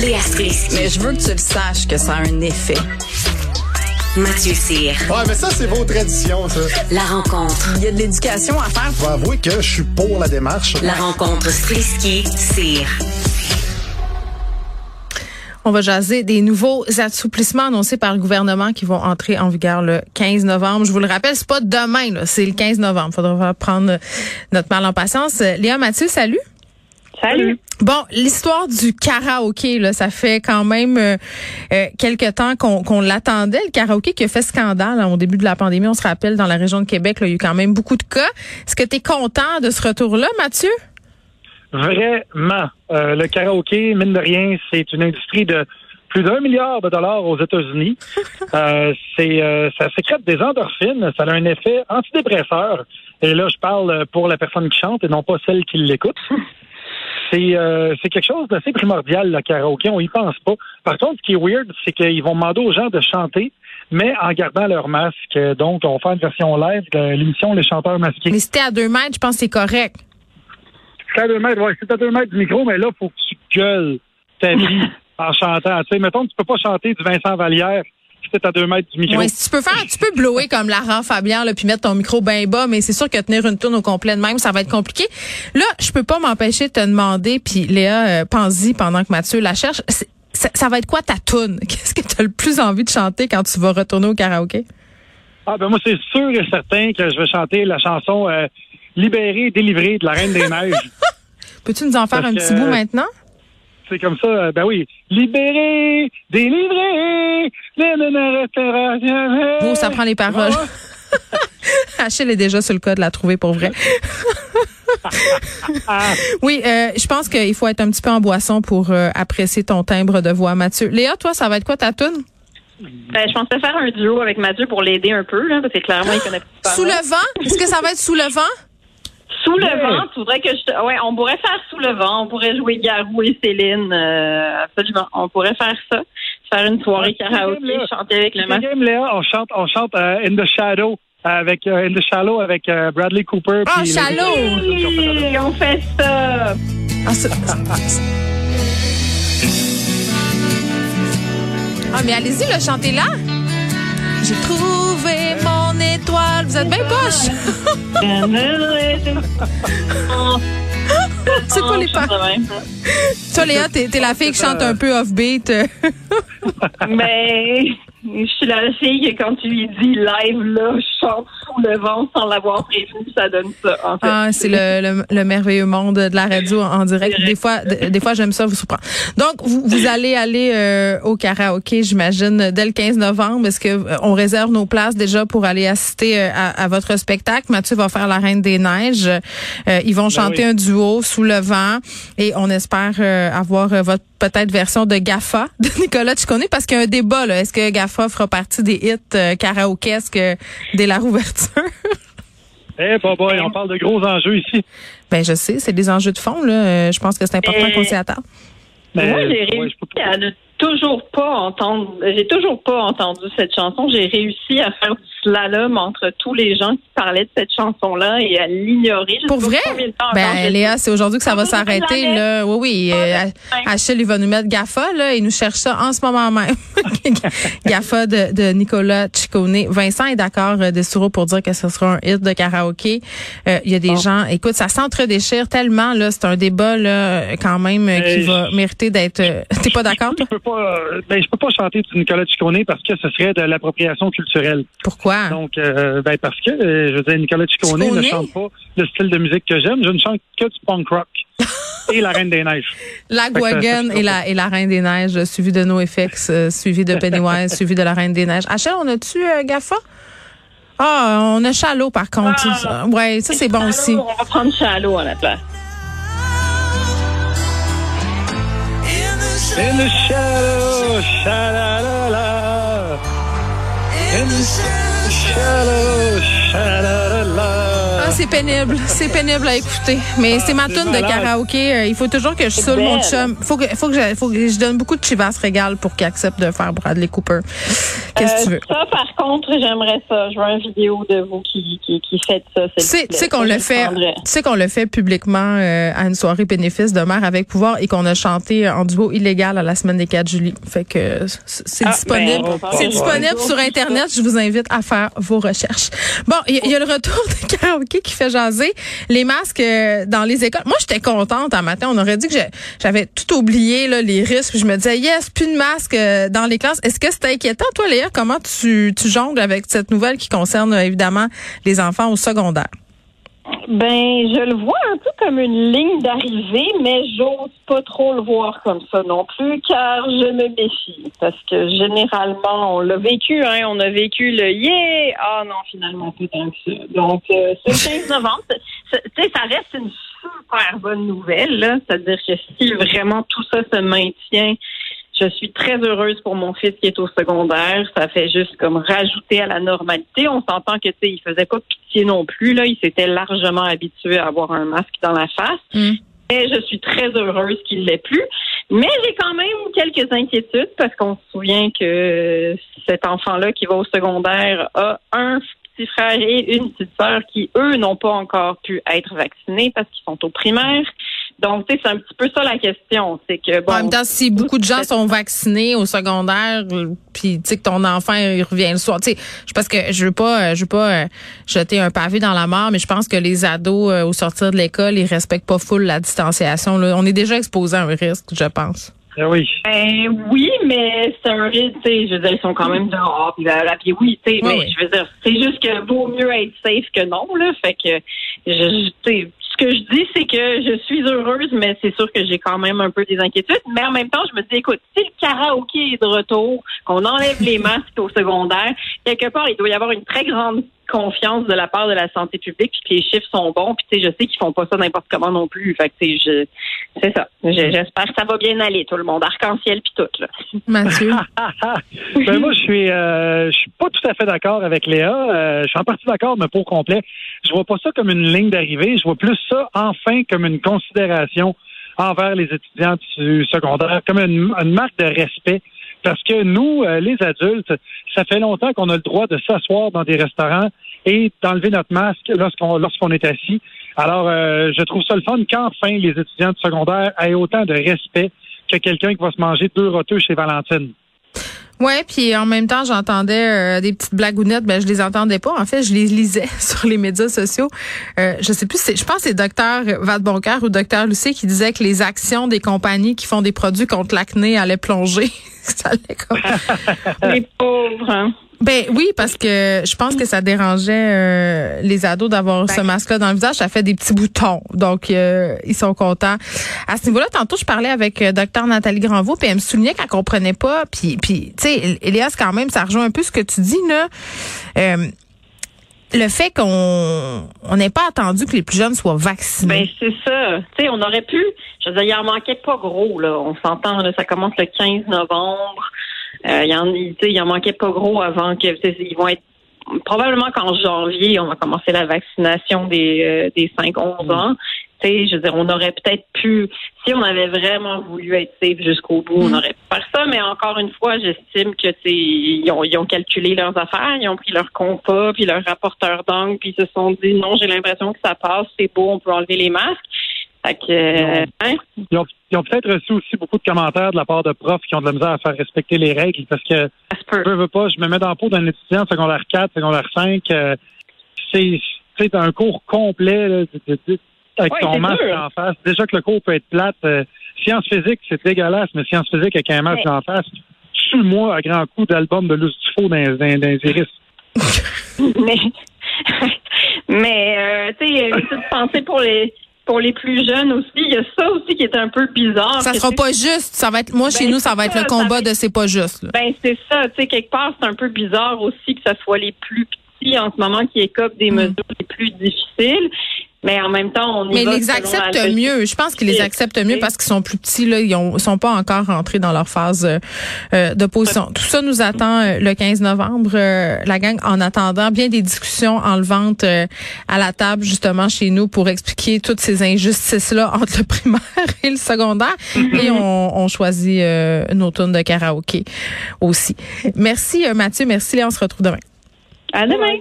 Léa Strisky. Mais je veux que tu le saches que ça a un effet. Mathieu Cyr. Ouais, mais ça, c'est vos traditions, ça. La rencontre. Il y a de l'éducation à faire. Je vais avouer que je suis pour la démarche. La rencontre Strisky-Cyr. On va jaser des nouveaux assouplissements annoncés par le gouvernement qui vont entrer en vigueur le 15 novembre. Je vous le rappelle, c'est pas demain, c'est le 15 novembre. Faudra prendre notre mal en patience. Léa Mathieu, salut. Salut. Bon, l'histoire du karaoké, là, ça fait quand même euh, euh, quelque temps qu'on l'attendait. Le karaoké qui a fait scandale hein, au début de la pandémie, on se rappelle, dans la région de Québec, là, il y a eu quand même beaucoup de cas. Est-ce que tu es content de ce retour-là, Mathieu? Vraiment. Euh, le karaoké, mine de rien, c'est une industrie de plus d'un milliard de dollars aux États-Unis. euh, c'est ça sécrète des endorphines, ça a un effet antidépresseur. Et là, je parle pour la personne qui chante et non pas celle qui l'écoute. C'est euh, c'est quelque chose d'assez primordial, le karaoké. On y pense pas. Par contre, ce qui est weird, c'est qu'ils vont demander aux gens de chanter, mais en gardant leur masque. Donc, on va faire une version live de l'émission Les chanteurs masqués. Mais c'était à deux mètres, je pense que c'est correct. C'est à deux mètres, oui. C'est à deux mètres du micro, mais là, il faut que tu gueules ta vie en chantant. Tu sais, mettons que tu peux pas chanter du Vincent Vallière peut à deux mètres du micro. Tu peux faire, tu peux blower comme Laurent Fabien, là, puis mettre ton micro bien bas, mais c'est sûr que tenir une tourne au complet de même, ça va être compliqué. Là, je peux pas m'empêcher de te demander, puis Léa, euh, pense-y pendant que Mathieu la cherche, ça, va être quoi ta toune? Qu'est-ce que tu as le plus envie de chanter quand tu vas retourner au karaoké? Ah ben moi, c'est sûr et certain que je vais chanter la chanson euh, Libérée, délivrée de la Reine des Neiges. Peux-tu nous en faire un petit bout maintenant? C'est comme ça, euh, ben oui, libéré, délivré, Oh, ça prend les paroles. Achille est déjà sur le cas de la trouver pour vrai. oui, euh, je pense qu'il faut être un petit peu en boisson pour euh, apprécier ton timbre de voix, Mathieu. Léa, toi, ça va être quoi ta tune? Ben, je pensais faire un duo avec Mathieu pour l'aider un peu, là, parce que clairement, il connaît pas. Sous le vent? Est-ce que ça va être sous le vent? Sous le vent, tu voudrais que je. Ouais, on pourrait faire sous le vent. On pourrait jouer Garou et Céline. Euh, absolument. On pourrait faire ça. Faire une soirée karaoké, chanter avec le masque. Léa, on chante, on chante uh, In the Shadow avec uh, In the Shallow avec uh, Bradley Cooper. Ah, Shallow! Oui, on fait ça. Ah, ah mais allez-y, le chantez là. J'ai trouvé mon étoile. Vous êtes bien poche. C'est pas les pas. Toi, Léa, t'es, la fille qui chante un peu off-beat. Mais je suis la fille que quand tu lui dis live, là, je chante sous le vent sans l'avoir prévu, ça donne ça, en fait. Ah, c'est le, le, merveilleux monde de la radio en direct. Des fois, des fois, j'aime ça vous surprendre. Donc, vous, vous allez aller euh, au karaoké, j'imagine, dès le 15 novembre. Est-ce que euh, on réserve nos places déjà pour aller assister euh, à, à, votre spectacle? Mathieu va faire la Reine des Neiges. ils vont ben chanter un duo sous le vent et on espère avoir votre peut-être version de GAFA de Nicolas tu connais parce qu'il y a un débat. là. Est-ce que GAFA fera partie des hits euh, karaokesques dès la rouverture? Eh, hey, boy, on parle de gros enjeux ici. Ben, je sais, c'est des enjeux de fond, là. Euh, je pense que c'est important qu'on s'y attende. Ben, Moi, j'ai réussi à ne toujours pas entendre, j'ai toujours pas entendu cette chanson. J'ai réussi à faire du slalom entre tous les gens qui parlaient de cette chanson-là et à l'ignorer. Pour vrai? Ben, Léa, c'est aujourd'hui que ça va s'arrêter, là. Oui, oui. Euh, Achille, il va nous mettre GAFA, là. Il nous cherche ça en ce moment même. GAFA de, de Nicolas Ciccone. Vincent est d'accord, euh, Dessoureau, pour dire que ce sera un hit de karaoké. Euh, il y a des gens, écoute, ça s'entre-déchire tellement, là. C'est un débat, là, quand même, qui va mériter d'être, t'es pas d'accord, toi? Pas, ben, je peux pas chanter du Nicolas Ciccone parce que ce serait de l'appropriation culturelle. Pourquoi? Donc, euh, ben parce que, euh, je veux dire, Nicolas Ciccone ne chante pas le style de musique que j'aime. Je ne chante que du punk rock. et la Reine des Neiges. La Guagan et la, et la Reine des Neiges, suivi de NoFX, euh, suivi de Pennywise, suivi de la Reine des Neiges. Achel, on a-tu euh, Gaffa? Ah, on a Chalot par contre. Ah, ouais, ça c'est bon aussi. On va prendre Chalot à la place. In the shadow, In the shadow. Ah, c'est pénible. C'est pénible à écouter. Mais c'est ma tune de karaoké. Euh, Il faut toujours que je saoule mon chum. Faut que, faut que je, faut que je donne beaucoup de Chivas Régal pour qu'il accepte de faire Bradley Cooper. Qu'est-ce que tu veux? Euh, Ça, par contre, j'aimerais ça. Je veux une vidéo de vous qui, qui, qui faites ça. Tu sais, qu'on le fait, tu sais qu'on le fait publiquement euh, à une soirée bénéfice de mère avec pouvoir et qu'on a chanté en duo illégal à la semaine des 4 juillet. Fait que c'est Ah, disponible, ben, c'est disponible sur internet. Je vous invite à faire vos recherches. Bon, il y, a- il y a le retour de karaoké qui fait jaser les masques euh, dans les écoles. Moi, j'étais contente un matin. On aurait dit que j'avais tout oublié là, les risques. Je me disais yes, plus de masques euh, dans les classes. Est-ce que c'est inquiétant, toi, Léa? Comment tu, tu jongles avec cette nouvelle qui concerne euh, évidemment les enfants au secondaire? Ben, je le vois un peu comme une ligne d'arrivée, mais j'ose pas trop le voir comme ça non plus, car je me méfie. Parce que généralement, on l'a vécu, hein, on a vécu le yeah! Ah non, finalement, pas tant que ça. Donc, euh, ce 15 novembre, tu sais, ça reste une super bonne nouvelle, là. C'est-à-dire que si vraiment tout ça se maintient, je suis très heureuse pour mon fils qui est au secondaire. Ça fait juste comme rajouter à la normalité. On s'entend que tu sais, il faisait pas pitié non plus là. Il s'était largement habitué à avoir un masque dans la face. Mm. Et je suis très heureuse qu'il l'ait plus. Mais j'ai quand même quelques inquiétudes parce qu'on se souvient que cet enfant-là qui va au secondaire a un petit frère et une petite sœur qui, eux, n'ont pas encore pu être vaccinés parce qu'ils sont au primaire. Donc, tu sais, c'est un petit peu ça la question. C'est que, bon. en même temps, si beaucoup de gens sont vaccinés au secondaire, puis tu sais que ton enfant il revient le soir, tu sais, je- parce que je veux pas, euh, je veux pas euh, jeter un pavé dans la mare, mais je pense que les ados euh, au sortir de l'école, ils respectent pas full la distanciation. Là. On est déjà exposé à un risque, je pense. Eh oui. Ben oui, mais c'est un risque, tu sais, je veux dire, ils sont quand même dehors, puis là, puis oui, tu sais, Oui, mais oui. je veux dire, c'est juste que vaut mieux être safe que non, là, fait que, je, tu sais, que je dis, c'est que je suis heureuse, mais c'est sûr que j'ai quand même un peu des inquiétudes, mais en même temps, je me dis, écoute, si le karaoké est de retour, qu'on enlève les masques au secondaire, quelque part, il doit y avoir une très grande confiance de la part de la santé publique, puis que les chiffres sont bons, puis tu sais, je sais qu'ils font pas ça n'importe comment non plus, fait que, tu sais, je, c'est ça. Je- J'espère que ça va bien aller, tout le monde, arc-en-ciel puis tout, là. Mathieu? ben moi, je suis, euh, je suis pas tout à fait d'accord avec Léa. Euh, je suis en partie d'accord, mais pas au complet. Je vois pas ça comme une ligne d'arrivée. Je vois plus ça, enfin, comme une considération envers les étudiants du secondaire, comme une, une marque de respect. Parce que nous, euh, les adultes, ça fait longtemps qu'on a le droit de s'asseoir dans des restaurants et d'enlever notre masque lorsqu'on lorsqu'on est assis. Alors, euh, je trouve ça le fun qu'enfin les étudiants du secondaire aient autant de respect que quelqu'un qui va se manger deux roteux chez Valentine. Ouais, puis en même temps, j'entendais euh, des petites blagounettes, ben je les entendais pas. En fait, je les lisais sur les médias sociaux. Euh, je sais plus, je pense que c'est docteur Vadeboncoeur ou docteur Lucie qui disait que les actions des compagnies qui font des produits contre l'acné allaient plonger. Ça allait comme... Les pauvres, hein. Ben oui, parce que je pense que ça dérangeait euh, les ados d'avoir ce masque-là dans le visage. Ça fait des petits boutons. Donc, euh, ils sont contents. À ce niveau-là, tantôt, je parlais avec euh, docteur Nathalie Granvaux, puis elle me soulignait qu'elle comprenait pas. Puis, puis tu sais, Elias, quand même, ça rejoint un peu ce que tu dis, là. Euh, le fait qu'on on n'ait pas attendu que les plus jeunes soient vaccinés. Ben, c'est ça. Tu sais, on aurait pu. Je veux dire, il en manquait pas gros, là. On s'entend, là. Ça commence le 15 novembre. Euh, il, en, il en manquait pas gros avant que, ils vont être, probablement qu'en janvier, on va commencer la vaccination des, euh, des 5-11 ans. Tu sais, je veux dire, on aurait peut-être pu, si on avait vraiment voulu être safe jusqu'au bout, on aurait pu faire ça, mais encore une fois, j'estime que, ils ont, ils ont calculé leurs affaires, ils ont pris leur compas, puis leur rapporteur d'angle, puis ils se sont dit, non, j'ai l'impression que ça passe, c'est beau, on peut enlever les masques. Fait que, euh, hein? Ils ont, peut-être reçu aussi beaucoup de commentaires de la part de profs qui ont de la misère à faire respecter les règles parce que je veux pas, je me mets dans le pot d'un étudiant secondaire 4, secondaire 5. euh, c'est c'est un cours complet là, de- de- de- avec Ouais, ton masque dur. en face. Déjà que le cours peut être plate. euh, sciences physiques, c'est dégueulasse, mais sciences physiques avec un masque Ouais. en face, suis-moi à grand coup d'album de Lucifer dans, dans, dans les iris. mais mais euh, tu sais, il y a une petite pensée pour les pour les plus jeunes aussi. Il y a ça aussi qui est un peu bizarre. ça sera pas juste. Ça va être, moi, chez Ben, nous, ça va être le combat de c'est pas juste. là. Ben c'est ça, tu sais, quelque part, c'est un peu bizarre aussi que ce soit les plus petits en ce moment qui écopent des Mm. mesures les plus difficiles. Mais en même temps, on y Mais va ils les la mieux. Je pense qu'ils les acceptent mieux parce qu'ils sont plus petits. Là, ils ont, sont pas encore rentrés dans leur phase euh, euh, d'opposition. Tout ça nous attend euh, le 15 novembre. Euh, la gang, en attendant, bien des discussions enlevantes euh, à la table justement chez nous pour expliquer toutes ces injustices-là entre le primaire et le secondaire. Et on, on choisit euh, nos tunes de karaoké aussi. Merci Mathieu. Merci Léa. On se retrouve demain. À demain.